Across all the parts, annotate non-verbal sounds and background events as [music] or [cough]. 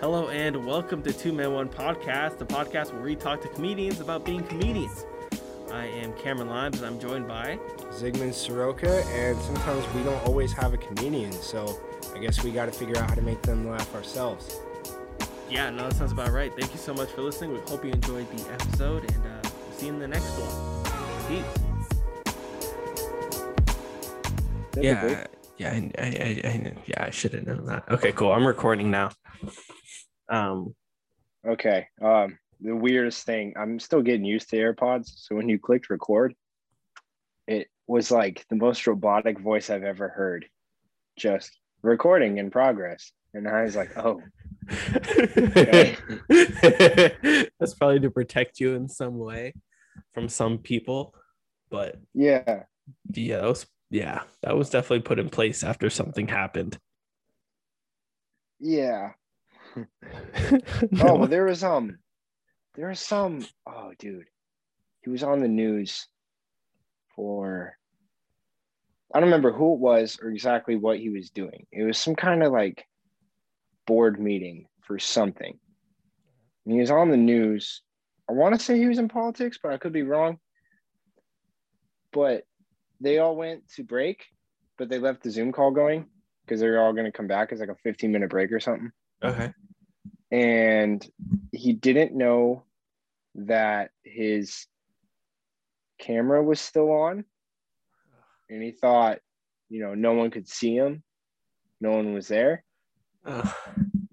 Hello and welcome to Two Men One Podcast, the podcast where we talk to comedians about being comedians. I am Cameron Limes and I'm joined by Zygmunt Soroka, and sometimes we don't always have a comedian, so I guess we got to figure out how to make them laugh ourselves. Yeah, no, that sounds about right. Thank you so much for listening. We hope you enjoyed the episode and uh, we'll see you in the next one. Peace. Yeah, yeah, I, I, I, I yeah, I should have known that. Okay, cool. I'm recording now. Um, Okay. Um, the weirdest thing, I'm still getting used to AirPods. So when you clicked record, it was like the most robotic voice I've ever heard. Just recording in progress. And I was like, oh, [laughs] that's probably to protect you in some way from some people, but yeah. yeah, that was yeah, that was definitely put in place after something happened. Yeah. [laughs] Oh, well, there was um there was some oh dude. He was on the news for I don't remember who it was or exactly what he was doing. It was some kind of like board meeting for something. And he was on the news. I want to say he was in politics, but I could be wrong. But they all went to break, but they left the Zoom call going because they're all going to come back as like a 15 minute break or something okay. and he didn't know that his camera was still on and he thought you know no one could see him no one was there Ugh.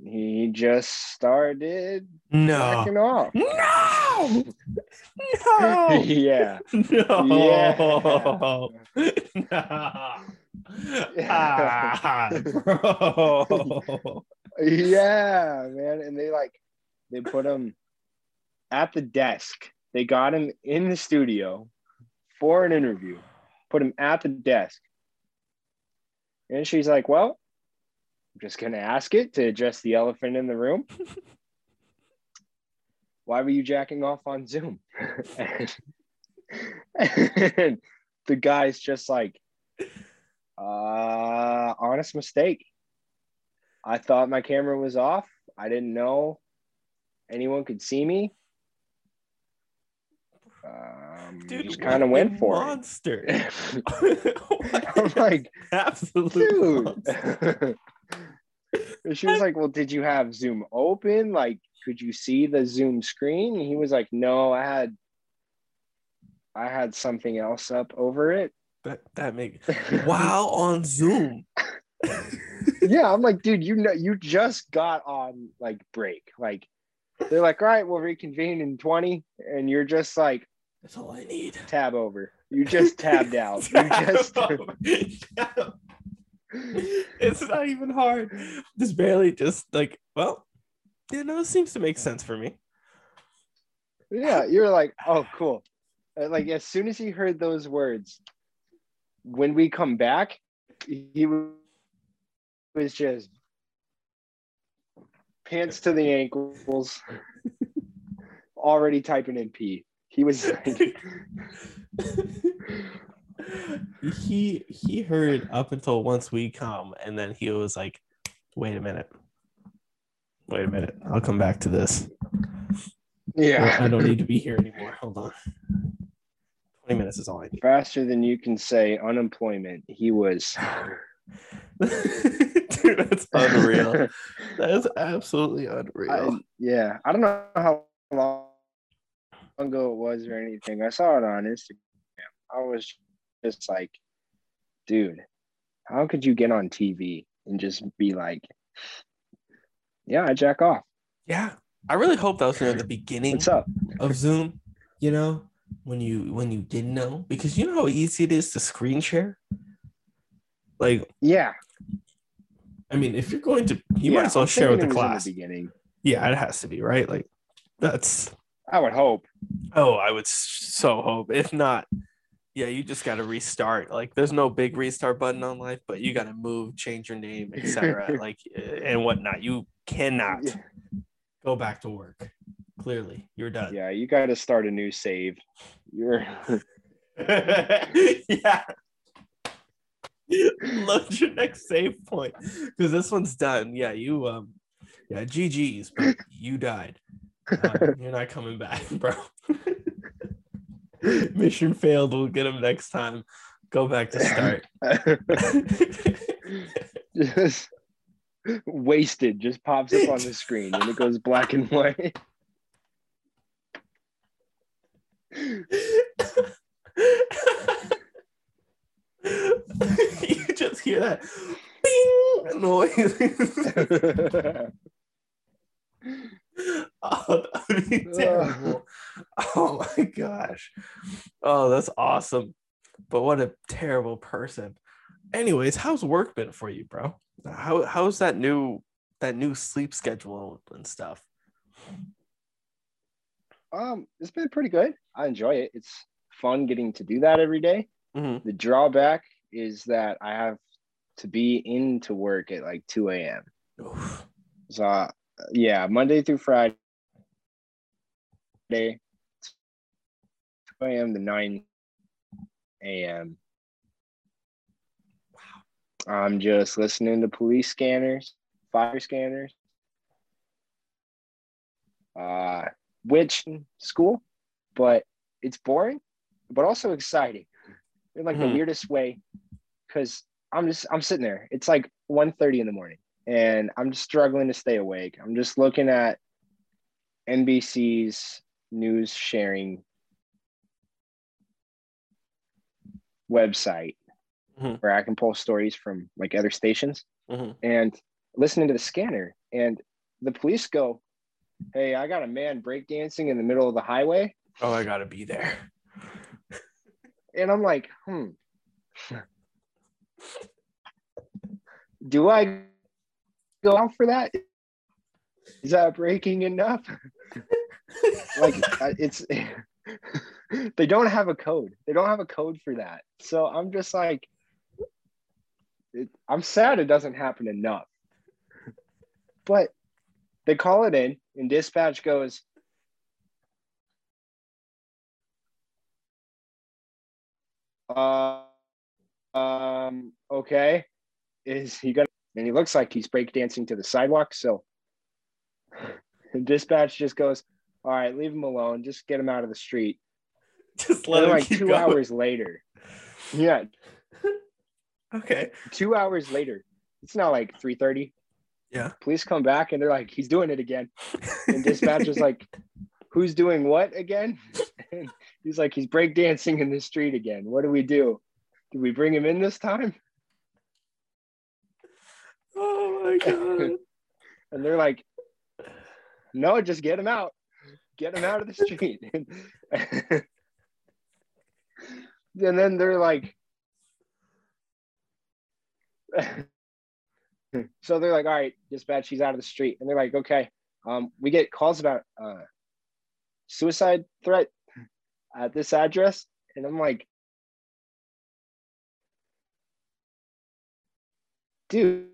he just started no. off No. No. [laughs] yeah No. yeah. [laughs] No. Ah, [laughs] bro. Yeah man. And they like they put him at the desk. They got him in the studio for an interview. Put him at the desk. And she's like well i'm just gonna ask it to address the elephant in the room. [laughs] Why were you jacking off on zoom? And, [laughs] and the guy's just like uh honest mistake I thought my camera was off. I didn't know anyone could see me. Um, Dude, just kind of went for monster. it. [laughs] [laughs] I'm like, absolute dude. monster. [laughs] And she was like, "Well, did you have Zoom open? Like, could you see the Zoom screen?" And he was like, "No, I had, I had something else up over it." That that make while on Zoom. Yeah, I'm like, dude, you know, you just got on like break. Like, they're like, all right, we'll reconvene in 20, and you're just like, That's all I need. tab over. You just [laughs] tabbed out. You just [laughs] it's not even hard. Just barely just like, well, you know, it seems to make sense for me. yeah, you're like, oh, cool. Uh, Like as soon as he heard those words, when we come back, he was just pants to the ankles, [laughs] already typing in P. He was like, [laughs] he he heard up until once we come, and then he was like, "Wait a minute, wait a minute, I'll come back to this. yeah, I don't need to be here anymore. Hold on, twenty minutes is all I need." faster than you can say unemployment. He was [laughs] [laughs] Dude, that's [laughs] unreal. That is absolutely unreal. I- yeah, I don't know how long ago it was or anything. I saw it on Instagram. I was just like, dude, how could you get on TV and just be like, yeah, I jack off. yeah, I really hope that was near the [laughs] beginning of Zoom. You know, when you when you didn't know, because you know how easy it is to screen share. Like, Yeah. I mean, if you're going to, you yeah, might as well I'm share with the thinking it was in class. beginning. yeah, it has to be right. Like, that's I would hope. oh, I would so hope. If not, yeah, you just got to restart. Like, there's no big restart button on life, but you got to move, change your name, etc. [laughs] like, and whatnot. You cannot Yeah. go back to work. Clearly, you're done. Yeah, you got to start a new save. You're [laughs] yeah. [laughs] Load your next save point because this one's done. Yeah, you um, Yeah, GG's, but you died. Uh, [laughs] you're not coming back, bro. [laughs] Mission failed. We'll get him next time. Go back to start. just wasted just pops up on the screen and it goes black and white. you just hear that bing noise. oh, that would be [laughs] terrible. Oh my gosh. Oh, that's awesome. But what a terrible person. Anyways, how's work been for you, bro? How how's that new that new sleep schedule and stuff? Um, it's been pretty good. I enjoy it. It's fun getting to do that every day. Mhm. The drawback is that I have to be into work at like 2 a.m. Oof. So uh, yeah, Monday through Friday, 2 a.m. to 9 a.m. Wow. I'm just listening to police scanners, fire scanners. Uh, which school, but it's boring, but also exciting in like the Mhm. weirdest way. Cause I'm just I'm sitting there. It's like 1:30 in the morning and I'm just struggling to stay awake. I'm just looking at NBC's news sharing website Mhm. where I can pull stories from like other stations Mhm. and listening to the scanner. And the police go, Hey, I got a man breakdancing in the middle of the highway. Oh, I gotta be there. And I'm like, hmm. [laughs] Do I go out for that? Is that breaking enough? [laughs] like it's [laughs] they don't have a code. They don't have a code for that. So I'm just like it, I'm sad it doesn't happen enough. But they call it in and dispatch goes uh, um okay. Is he gonna and he looks like he's breakdancing to the sidewalk so the dispatch just goes all right leave him alone. Just get him out of the street. [laughs] Just and let him like two going. hours later. Yeah. [laughs] Okay. two hours later. It's now like 3.30 Yeah. police come back and they're like he's doing it again. And [laughs] dispatch is like who's doing what again? And he's like he's breakdancing in the street again. What do we do do we bring him in this time? [laughs] Oh my god. [laughs] and they're like no just get him out. Get him out of the [laughs] street. And then they're like so they're like all right dispatch he's out of the street. And they're like okay um, we get calls about uh, suicide threat at this address. And i'm like dude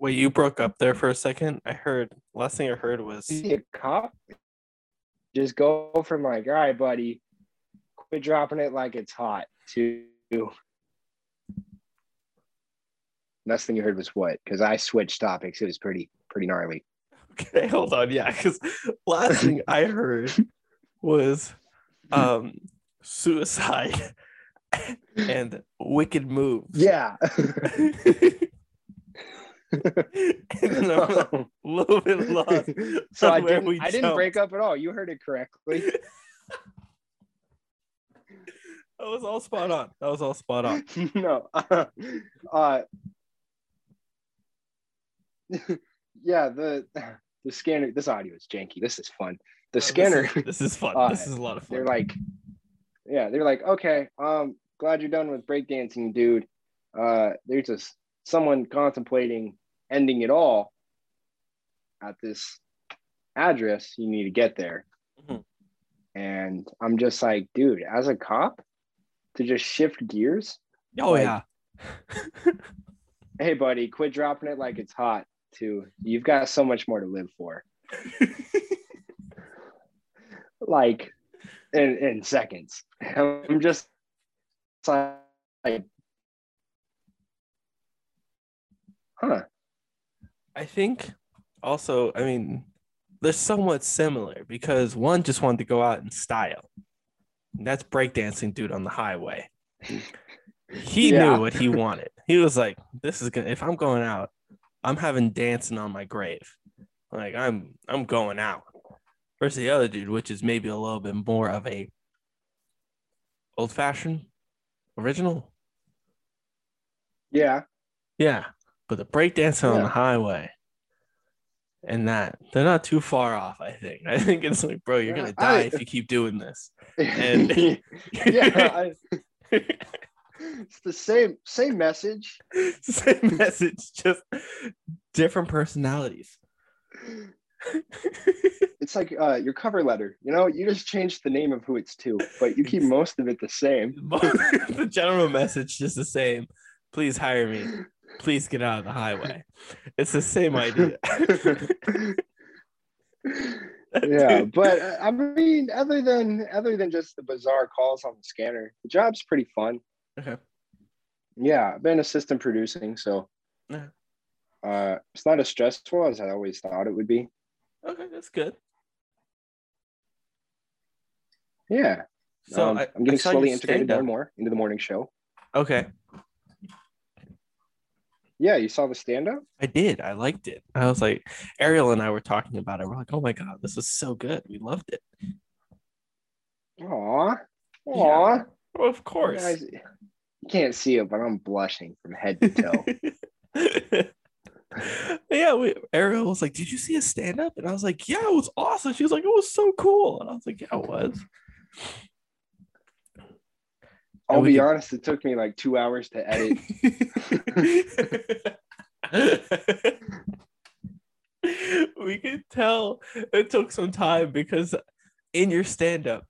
Wait, you broke up there for a second. I heard last thing I heard was see a cop, just go from like, all right, buddy, quit dropping it like it's hot to last thing you heard was what? Because I switched topics. It was pretty pretty gnarly. okay, hold on, yeah, because last thing I heard [laughs] was um suicide and wicked moves. Yeah. [laughs] [laughs] and I'm a little bit lost. so I didn't I didn't break up at all. You heard it correctly. [laughs] That was all spot on. That was all spot on. no. Uh, uh, yeah, the the scanner. This audio is janky. This is fun. The Oh, scanner. This is, this is fun. Uh, this is a lot of fun. they're like, yeah, they're like, okay, um, glad you're done with breakdancing, dude. Uh, there's just someone contemplating ending it all at this address. You need to get there. Mhm. And I'm just like, dude, as a cop, to just shift gears. oh like- yeah. [laughs] Hey, buddy, quit dropping it like it's hot. To you've got so much more to live for. [laughs] like in, in seconds. I'm just like, Huh. I think also, I mean, they're somewhat similar because one just wanted to go out in style. And that's breakdancing dude on the highway. He Yeah. knew what he wanted. He was like, "This is gonna. If I'm going out, I'm having dancing on my grave. Like I'm, I'm going out." Versus the other dude, which is maybe a little bit more of a old-fashioned, original. Yeah. Yeah, but the breakdancing on the highway and that they're not too far off. I think. I think it's like, bro, you're Yeah, gonna die I- if [laughs] you keep doing this. [laughs] And- yeah. I, [laughs] it's the same same message. Same message, just different personalities. It's like uh, your cover letter. You know, you just change the name of who it's to, but you keep [laughs] most of it the same. [laughs] the general message just the same. Please hire me. Please get out of the highway. It's the same idea. [laughs] yeah, but uh, I mean, other than other than just the bizarre calls on the scanner, the job's pretty fun. Okay. Yeah, I've been assistant producing, so uh, it's not as stressful as I always thought it would be. Okay, that's good. Yeah, So um, I, I'm getting slowly integrated more and more into the morning show. Okay, Yeah, you saw the stand up? I did. I liked it. I was like, Ariel and I were talking about it. We're like, oh my god, this is so good. We loved it. Aw, Yeah. Well, of course. Guys, you can't see it, but I'm blushing from head to toe. [laughs] yeah, we, Ariel was like, "Did you see a stand up?" And I was like, "Yeah, it was awesome." She was like, "It was so cool," and I was like, "Yeah, it was." I'll be could- honest, it took me like two hours to edit. [laughs] we could tell it took some time because in your stand up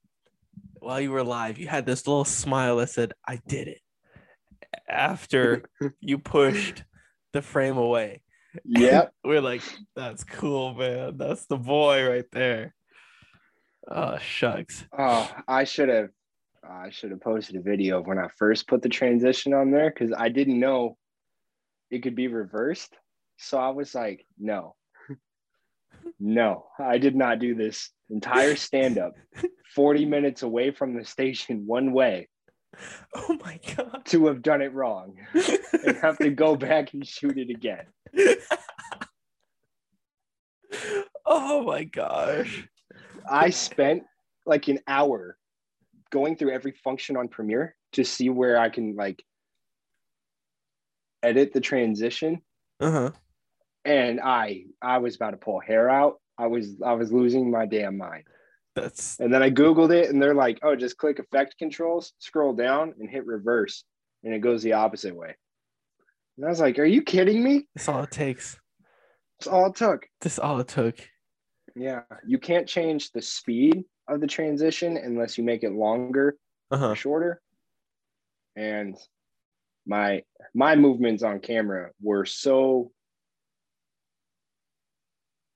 while you were live, you had this little smile that said, I did it. After [laughs] you pushed the frame away. yep. [laughs] We're like, that's cool, man. That's the boy right there. Oh, shucks. Oh, I should have. I should have posted a video of when I first put the transition on there because I didn't know it could be reversed. So I was like, no, [laughs] no, I did not do this entire stand up 40 minutes away from the station one way [laughs] Oh my God. to have done it wrong [laughs] and have to go back and shoot it again. oh my gosh. I spent like an hour going through every function on Premiere to see where I can like edit the transition Uh huh. and I I was about to pull hair out. I was I was losing my damn mind. That's And then I googled it and they're like, "Oh, just click effect controls, scroll down and hit reverse and it goes the opposite way." And I was like, "Are you kidding me?" that's all it takes. That's all it took. That's all it took. Yeah, you can't change the speed of the transition unless you make it longer Uh huh. or shorter. And my my movements on camera were so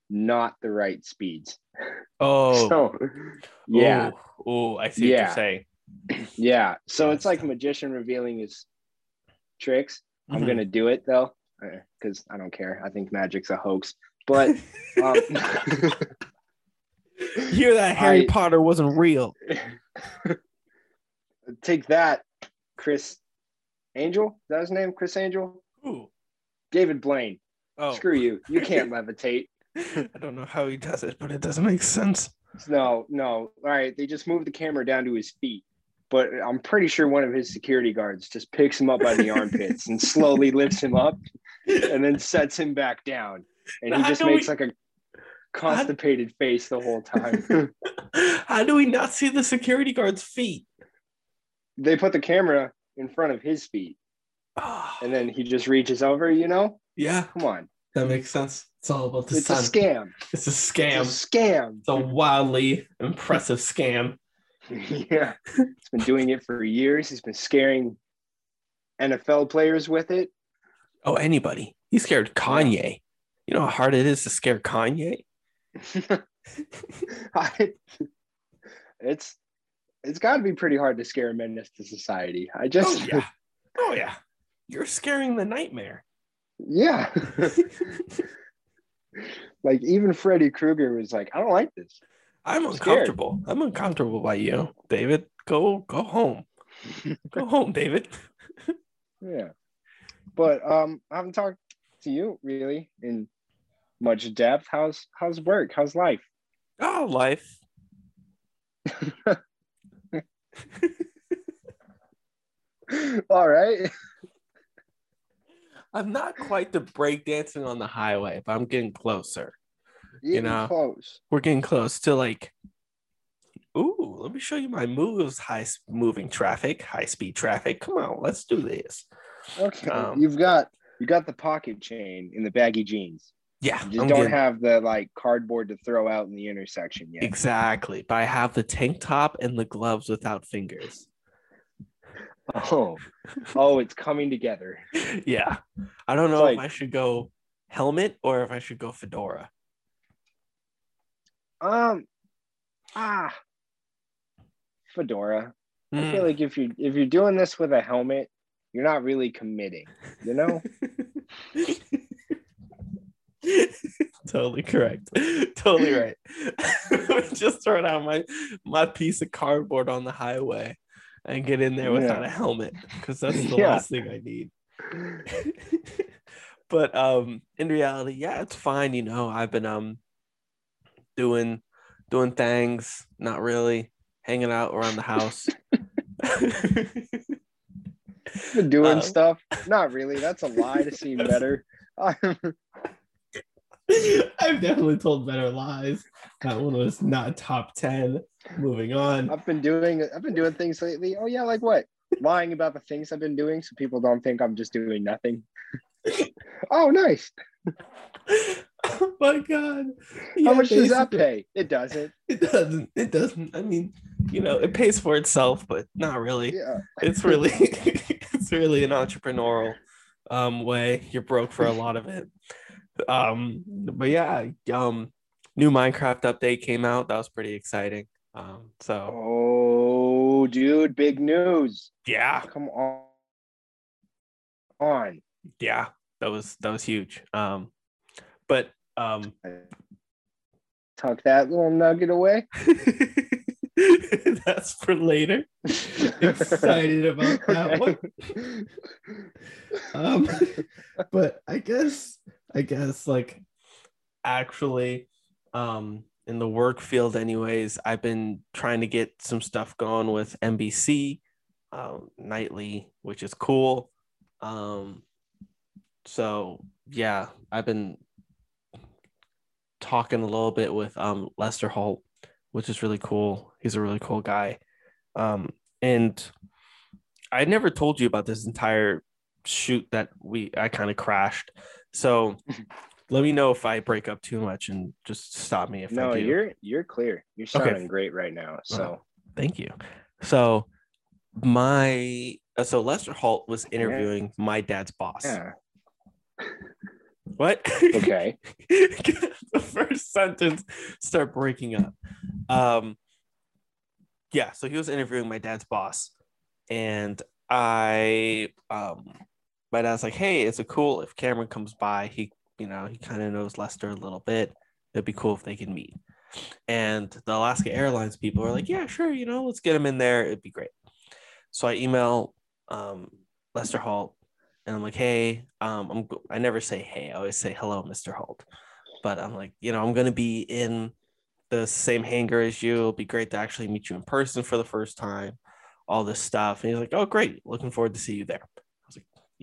not the right speeds. Oh. [laughs] So yeah, Oh, I see what Yeah. you're saying. [clears throat] yeah. So it's like a magician revealing his tricks. I'm Mhm. gonna do it though, because I don't care. I think magic's a hoax. But [laughs] um, you Hear that Harry I- Potter wasn't real. [laughs] take that, Criss Angel. Is that his name? Criss Angel? Ooh. David Blaine. Oh. Screw you. You can't levitate. [laughs] I don't know how he does it, but it doesn't make sense. No, no. All right. They just moved the camera down to his feet. But I'm pretty sure one of his security guards just picks him up by the armpits and slowly lifts him up and then sets him back down. And he just makes we- like a [laughs] constipated face the whole time. [laughs] How do we not see the security guard's feet? they put the camera in front of his feet Oh, and then he just reaches over, you know? yeah, Come on. that makes sense. It's all about the It's sun. a scam. [laughs] It's a scam. It's a scam. It's a wildly impressive scam. yeah. He's been doing it for years. He's been scaring NFL players with it. Oh, anybody. He scared Kanye. You know how hard it is to scare Kanye? [laughs] I, it's it's got to be pretty hard to scare a menace to society. I just Oh, yeah. Oh, yeah. You're scaring the nightmare. Yeah. like even Freddy Krueger was like, I don't like this. I'm I'm scared. uncomfortable. I'm uncomfortable by you, David. Go go home. Go [laughs] home, David. Yeah. But um I haven't talked to you really in much depth. How's how's work? How's life? Oh, life. [laughs] All right. [laughs] I'm not quite the breakdancing on the highway, but I'm getting closer. Getting know. close. We're getting close to like, ooh, let me show you my moves. High moving traffic, high speed traffic. Come on, let's do this. Okay. Um, You've got you got the pocket chain in the baggy jeans. Yeah, You I'm don't getting- have the like cardboard to throw out in the intersection yet. exactly. But I have the tank top and the gloves without fingers. Oh, oh, it's coming together. [laughs] yeah, I don't know if I should go helmet or if I should go fedora. Um, ah, fedora. I Mm. feel like if you if you're doing this with a helmet, you're not really committing. You know? [laughs] totally correct. [laughs] Totally [laughs] right. [laughs] Just throw out my my piece of cardboard on the highway and get in there without Yeah. a helmet because that's the Yeah. last thing I need. but um in reality, yeah, it's fine. You know, I've been um doing doing things, not really hanging out around the house. Been doing Uh, stuff. Not really. That's a lie to seem better. [laughs] I've definitely told better lies. That one was not top 10. Moving on. I've been doing I've been doing things lately. Oh yeah, like what? Lying about the things I've been doing so people don't think I'm just doing nothing. oh nice. [laughs] oh my god. How Yeah, much does that pay? It doesn't. it doesn't. It doesn't. I mean, you know, it pays for itself, but not really. Yeah. It's really [laughs] it's really an entrepreneurial um way. You're broke for a lot of it. Um, but yeah, um new Minecraft update came out. That was pretty exciting. Um, so Oh dude, big news. yeah, Come on. On. yeah, that was that was huge. Um, but um Tuck that little nugget away. [laughs] that's for later. Excited about that [laughs] one. Um, but I guess, I guess, like, actually um in the work field anyways i've been trying to get some stuff going with nbc um, nightly which is cool. Um so yeah i've been talking a little bit with um lester holt which is really cool. He's a really cool guy. Um and i never told you about this entire shoot that we i kind of crashed so [laughs] let me know if I break up too much and just stop me if no, I do. you're you're clear. You're Okay. sounding great right now. So Thank you. So my uh, so Lester Holt was interviewing my dad's boss. yeah. [laughs] What? Okay. [laughs] the first sentence start breaking up. Um yeah, so he was interviewing my dad's boss and I um my dad's like, "Hey, it's a cool if Cameron comes by? He, you know, he kind of knows Lester a little bit. It'd be cool if they can meet." And the Alaska Airlines people are like, "Yeah, sure, you know, let's get him in there. It'd be great." So I email um Lester Holt and I'm like, hey, um, I'm I never say hey, I always say hello, Mr. Holt. But I'm like, you know, I'm gonna be in the same hangar as you. It'll be great to actually meet you in person for the first time, all this stuff. And he's like, Oh, great, looking forward to see you there.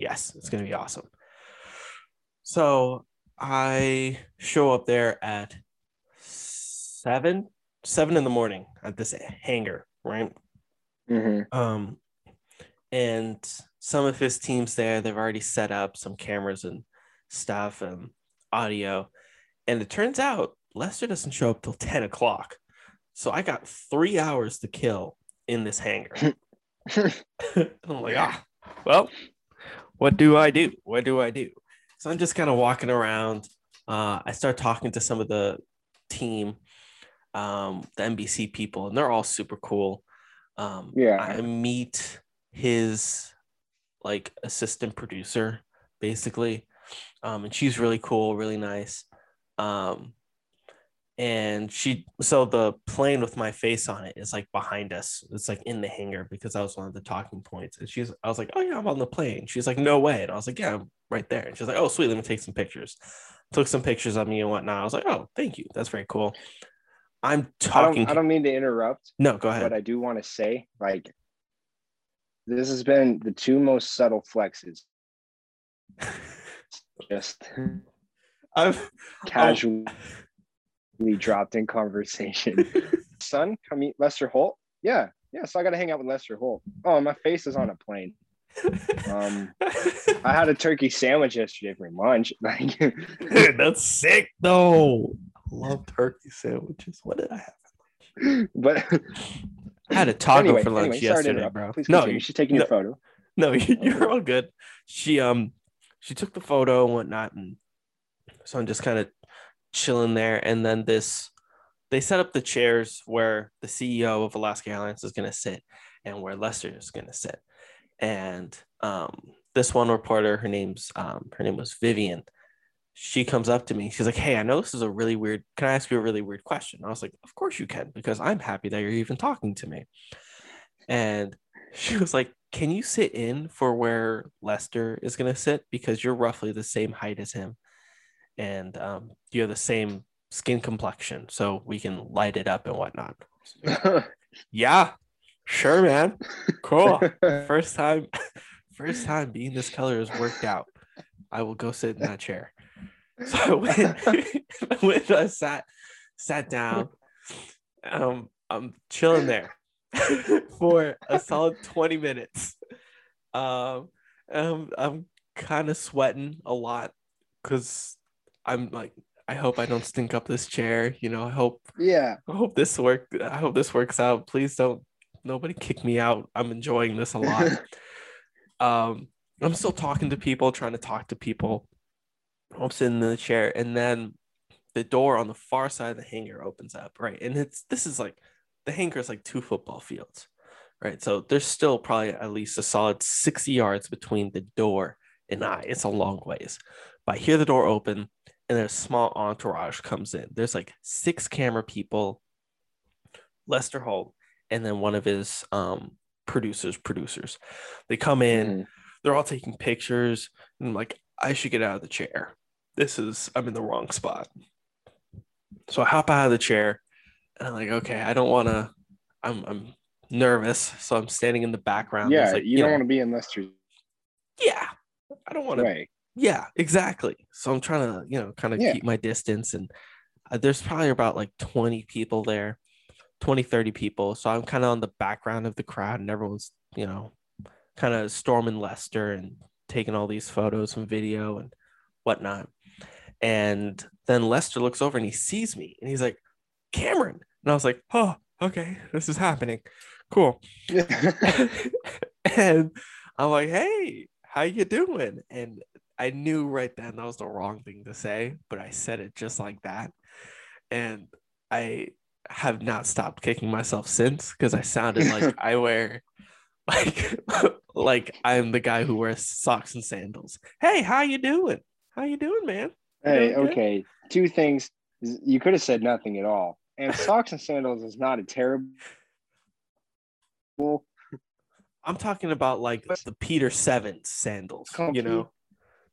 I was like, Yes, it's gonna be awesome. So I show up there at seven, seven in the morning at this hangar, right? Mhm. Um, and some of his teams there, they've already set up some cameras and stuff and audio. And it turns out Lester doesn't show up till 10 o'clock. So I got three hours to kill in this hangar. [laughs] [laughs] I'm like, ah, well, what do I do? What do I do? So I'm just kind of walking around. Uh, I start talking to some of the team, um, the NBC people, and they're all super cool. Um, Yeah. I meet his like assistant producer, basically, um, and she's really cool, really nice. Um, and she so the plane with my face on it is like behind us. It's like in the hangar because that was one of the talking points. And she's i was like oh yeah i'm on the plane. She's like no way. And i was like yeah i'm right there. And she's like oh sweet let me take some pictures. Took some pictures of me and whatnot. I was like oh thank you. That's very cool. I'm I talking don't, I don't mean to interrupt, no go ahead. But I do want to say, like, this has been the two most subtle flexes. [laughs] Just I've oh, casually dropped in conversation. [laughs] Son, come meet Lester Holt. Yeah, yeah. So I got to hang out with Lester Holt. Oh, my face is on a plane. Um, I had a turkey sandwich yesterday for lunch. [laughs] Like, that's sick though I love turkey sandwiches what did i have but i had a taco anyway, for lunch anyway, yesterday bro Please no continue. she's taking no. your photo. no you- [laughs] you're all good she um she took the photo and whatnot and so i'm just kind of chilling there. And then this they set up the chairs where the ceo of alaska airlines is going to sit and where lester is going to sit. And um this one reporter her name's um her name was vivian she comes up to me. She's like hey i know this is a really weird can i ask you a really weird question? I was like of course you can because i'm happy that you're even talking to me. And she was like can you sit in for where lester is going to sit? Because you're roughly the same height as him and um, you have the same skin complexion so we can light it up and whatnot. [laughs] Yeah sure man. Cool. [laughs] First time [laughs] first time being this color has worked out. I will go sit in that chair. So i went, I went i sat sat down. Um i'm chilling there for a solid 20 minutes. Um um i'm kind of sweating a lot because i'm like i hope i don't stink up this chair you know i hope yeah. I hope this work. I hope this works out. Please don't. Nobody kick me out. I'm enjoying this a lot. [laughs] um, I'm still talking to people, trying to talk to people. I'm sitting in the chair, and then the door on the far side of the hangar opens up. Right, and it's this is like the hangar is like two football fields. Right, so there's still probably at least a solid 60 yards between the door and I. It's a long ways, but I hear the door open and then a small entourage comes in. There's like six camera people, Lester Holt, and then one of his um producers, producers. They come in, Mhm. they're all taking pictures, and I'm like, I should get out of the chair. This is I'm in the wrong spot. So I hop out of the chair and I'm like, okay, I don't wanna I'm I'm nervous. So I'm standing in the background. Yeah, like, you don't know, want to be in Lester's yeah. I don't want to way. Yeah, exactly. So I'm trying to, you know, kind of Yeah. keep my distance. And uh, there's probably about like 20 people there, 20, 30 people. So I'm kind of on the background of the crowd and everyone's, you know, kind of storming Lester and taking all these photos and video and whatnot. And then Lester looks over and he sees me and he's like, Cameron. And I was like, oh, okay, this is happening. Cool. [laughs] [laughs] and I'm like, hey, how you doing? And I knew right then that was the wrong thing to say, but I said it just like that. And I have not stopped kicking myself since because I sounded like [laughs] I wear [laughs] like [laughs] like I'm the guy who wears socks and sandals. Hey, how you doing? How you doing, man? hey, doing good? okay. Two things. You could have said nothing at all. And socks and sandals is not a terrible. I'm talking about like the Peter Sevens sandals, you know.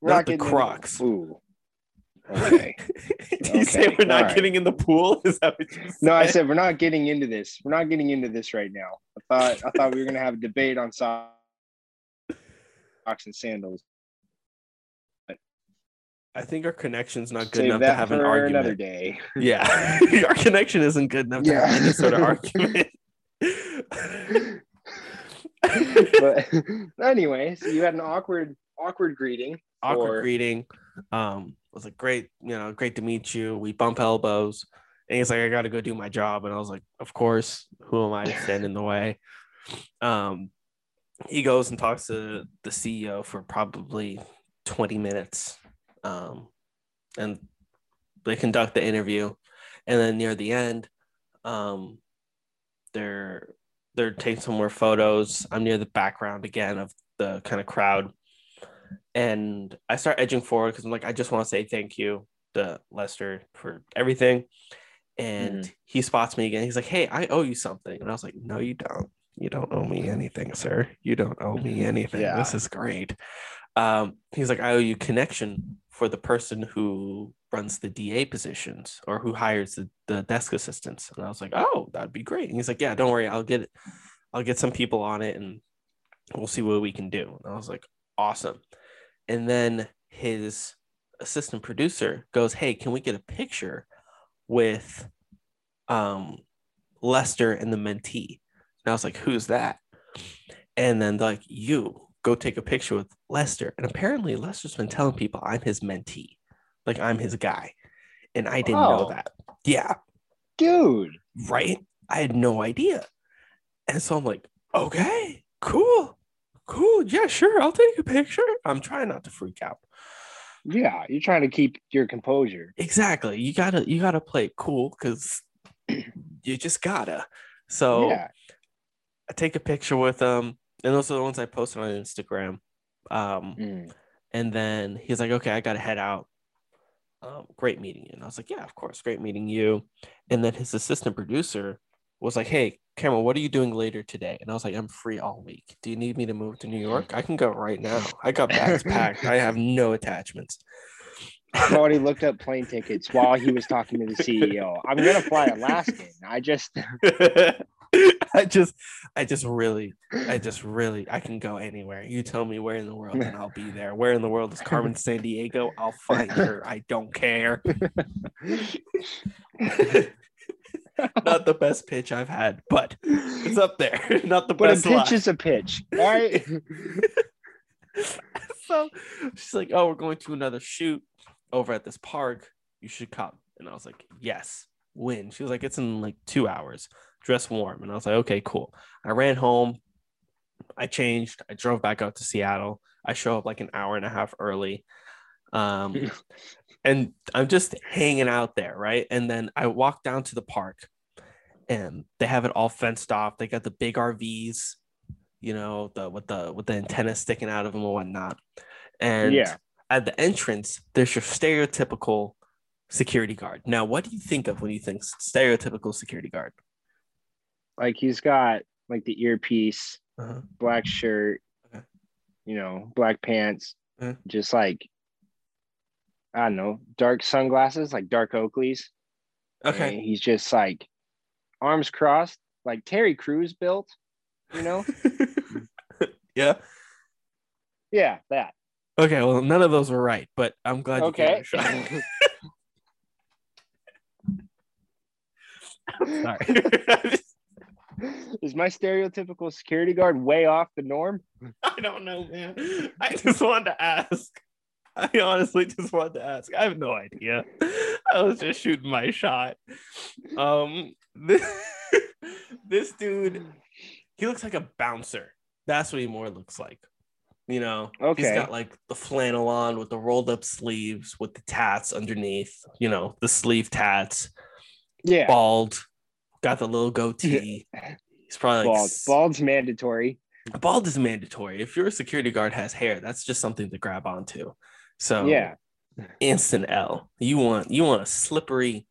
Not the Crocs. Okay. [laughs] Do you say we're not alright. getting in the pool? [laughs] Is that what you said? No, I said we're not getting into this. We're not getting into this right now. I thought I thought we were gonna have a debate on socks and sandals. I think our connection's not good enough to have an argument. another day. [laughs] Yeah, our connection isn't good enough to have Yeah. any sort of argument. but anyway, so you had an awkward awkward greeting. Awkward or- greeting. Um, was like great, you know, great to meet you. We bump elbows, and he's like, I got to go do my job, and I was like, of course. Who am I to stand in the way? Um, he goes and talks to the CEO for probably 20 minutes. Um, and they conduct the interview. And then near the end, um, they're they're taking some more photos. I'm near the background again of the kind of crowd. And I start edging forward because I'm like, I just want to say thank you to Lester for everything. And he spots me again. He's like, Hey, I owe you something. And I was like, No, you don't. You don't owe me anything, sir. You don't owe me anything. Yeah. This is great. Um, he's like, I owe you connection for the person who runs the DA positions or who hires the, the desk assistants. And I was like, Oh, that'd be great. And he's like, Yeah, don't worry, I'll get it. I'll get some people on it and we'll see what we can do. And I was like, awesome. And then his assistant producer goes, Hey, can we get a picture with um Lester and the mentee? And I was like, Who's that? And then like, You go take a picture with Lester. And apparently Lester's been telling people I'm his mentee. Like I'm his guy. And I didn't know that. Yeah Dude. right? I had no idea. And so I'm like, okay, cool, cool. Yeah, sure. I'll take a picture. I'm trying not to freak out. Yeah, you're trying to keep your composure. Exactly. You gotta you gotta play it cool because [clears throat] you just gotta. So Yeah. I take a picture with them, and those are the ones I posted on Instagram. Um, Mm. and then he's like, okay, I gotta head out. Um, great meeting you. And I was like, yeah, of course, great meeting you. And then his assistant producer was like, hey, Cameron, what are you doing later today? And I was like, I'm free all week. Do you need me to move to New York? I can go right now. I got bags packed. I have no attachments. I've already looked up plane tickets while he was talking to the CEO. I'm gonna fly Alaskan. I just [laughs] I just, I just really, I just really, I can go anywhere. You tell me where in the world and I'll be there. Where in the world is Carmen Sandiego? I'll find her. I don't care. [laughs] [laughs] Not the best pitch I've had, but it's up there. [laughs] Not the but a best. pitch lie. is a pitch. All right. [laughs] so she's like, "Oh, we're going to another shoot over at this park. You should come." And I was like, "Yes." When she was like, "It's in like two hours. Dress warm." And I was like, "Okay, cool." I ran home. I changed. I drove back out to Seattle. I show up like an hour and a half early. Um, and I'm just hanging out there, right? And then I walk down to the park, and they have it all fenced off. They got the big RVs, you know, the with the with the antenna sticking out of them and whatnot. And Yeah. at the entrance, there's your stereotypical security guard. Now, what do you think of when you think stereotypical security guard? like he's got like the earpiece, Uh-huh. black shirt, Okay. you know, black pants, Mhm. just like I don't know, dark sunglasses, like dark Oakleys. Okay. And he's just like arms crossed, like Terry Crews built, you know? [laughs] yeah. yeah, that. Okay. Well, none of those were right, but I'm glad you gave it Okay. a shot. [laughs] Sorry. [laughs] Is my stereotypical security guard way off the norm? I don't know, man. I just wanted to ask. I honestly just wanted to ask. I have no idea. I was just shooting my shot. Um, this, [laughs] this dude, he looks like a bouncer. That's what he more looks like. You know, okay. he's got like the flannel on with the rolled up sleeves with the tats underneath. You know, the sleeve tats. Yeah. Bald, got the little goatee. He's probably like Bald. Bald's mandatory. bald is mandatory. If your security guard has hair, that's just something to grab onto. So Yeah. instant L. You want you want a slippery,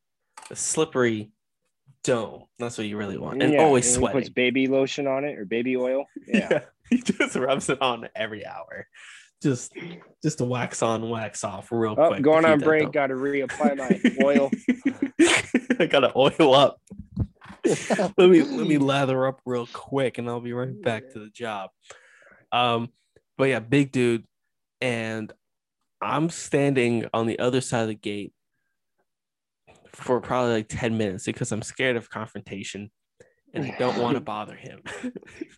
a slippery dome. That's what you really want, and Yeah, always he. Puts baby lotion on it or baby oil. [laughs] Yeah. he just rubs it on every hour, just just to wax on, wax off real Oh, quick. going on break. Got to reapply my [laughs] oil. I gotta oil up. [laughs] let me let me lather up real quick and I'll be right back to the job. Um, but yeah, big dude, and I'm standing on the other side of the gate for probably like 10 minutes because I'm scared of confrontation and I don't want to [laughs] bother him. [laughs]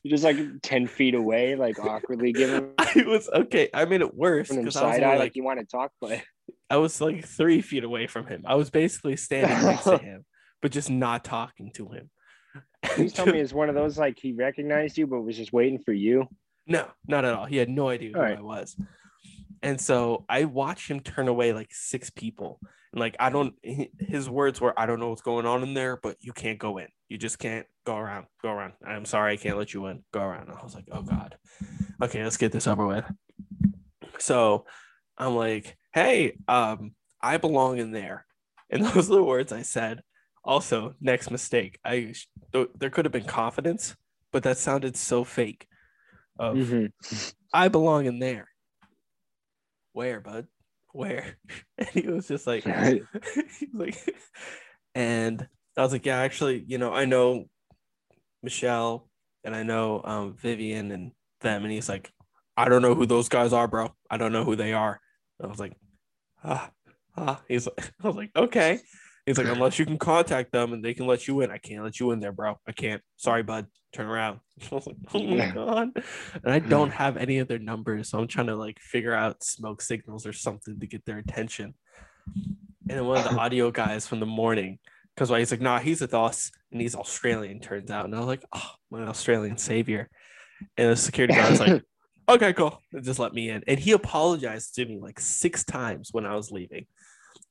You're just like 10 feet away, like awkwardly giving [laughs] I was okay. I made it worse because I was eye, like, like you want to talk, but I was like three feet away from him. I was basically standing next to him, but just not talking to him. please tell me it's one of those like he recognized you, but was just waiting for you. No, not at all. He had no idea who All right. I was. And so I watched him turn away like six people. And like, I don't, his words were, I don't know what's going on in there, but you can't go in. You just can't go around, go around. I'm sorry, I can't let you in. Go around. I was like, oh God. Okay, let's get this over with. So I'm like, hey, um, I belong in there. And [laughs] those are the words I said. Also, next mistake. I there could have been confidence, but that sounded so fake. Of Mhm. I belong in there. Where, bud? Where? [laughs] And he was just like, [laughs] he's like, and I was like, yeah, actually, you know, I know Michelle and I know um, Vivian and them. And he's like, I don't know who those guys are, bro. I don't know who they are. And I was like, ah, ah. He's like, [laughs] I was like, okay. He's like, unless you can contact them and they can let you in, I can't let you in there, bro. I can't. Sorry, bud. Turn around. [laughs] I was like, oh my god. And I don't [laughs] have any of their numbers, so I'm trying to like figure out smoke signals or something to get their attention. And then one of the [laughs] audio guys from the morning, because why he's like, nah, he's with us, and he's Australian, turns out. And I was like, oh, my Australian savior. And the security guard was like, okay, cool. And just let me in. And he apologized to me like six times when I was leaving.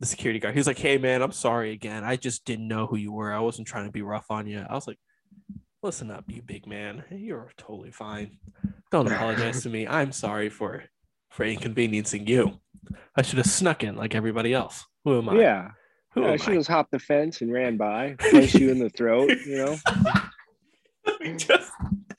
The security guard, he was like, hey man, I'm sorry again. I just didn't know who you were. I wasn't trying to be rough on you. I was like, listen up, you big man. You're totally fine. Don't apologize to me. I'm sorry for for inconveniencing you. I should have snuck in like everybody else. Who am I? yeah. Who yeah I? just hopped the fence and ran by, [laughs] punched you in the throat. You know, [laughs] Just-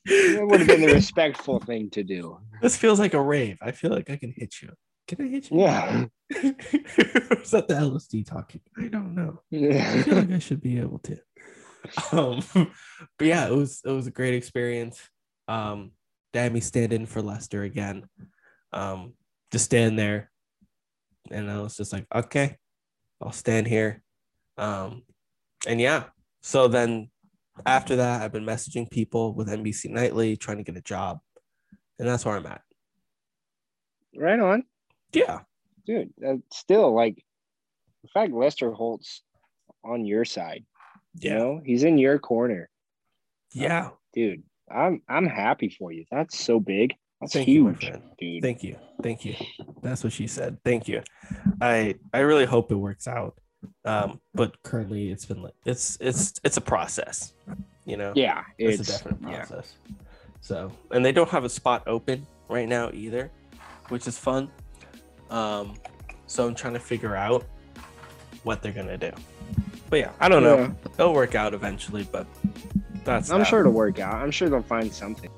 that would have been the respectful thing to do. this feels like a rave. I feel like I can hit you. Can I hit you? Yeah. [laughs] Is that the LSD talking? I don't know. Yeah. I feel like I should be able to. Um, [laughs] but yeah, it was it was a great experience. Um, they had me stand in for Lester again. Um, just stand there, and I was just like, okay, I'll stand here. Um, and yeah, so then after that, I've been messaging people with NBC Nightly trying to get a job, and that's where I'm at. right on, Yeah, dude. That's still like the fact Lester Holt's on your side. You yeah, know, he's in your corner, yeah. dude. I'm I'm happy for you. That's so big. That's Thank you, huge, friend. dude. Thank you. Thank you. That's what she said. Thank you. I I really hope it works out. Um, but currently it's been like it's it's it's a process, you know. yeah, it's, it's, a definite yeah. process. So and they don't have a spot open right now either, which is fun. Um, so I'm trying to figure out what they're gonna do. But yeah, I don't know. Yeah. It'll work out eventually, but that's I'm that. sure it'll work out. I'm sure they'll find something.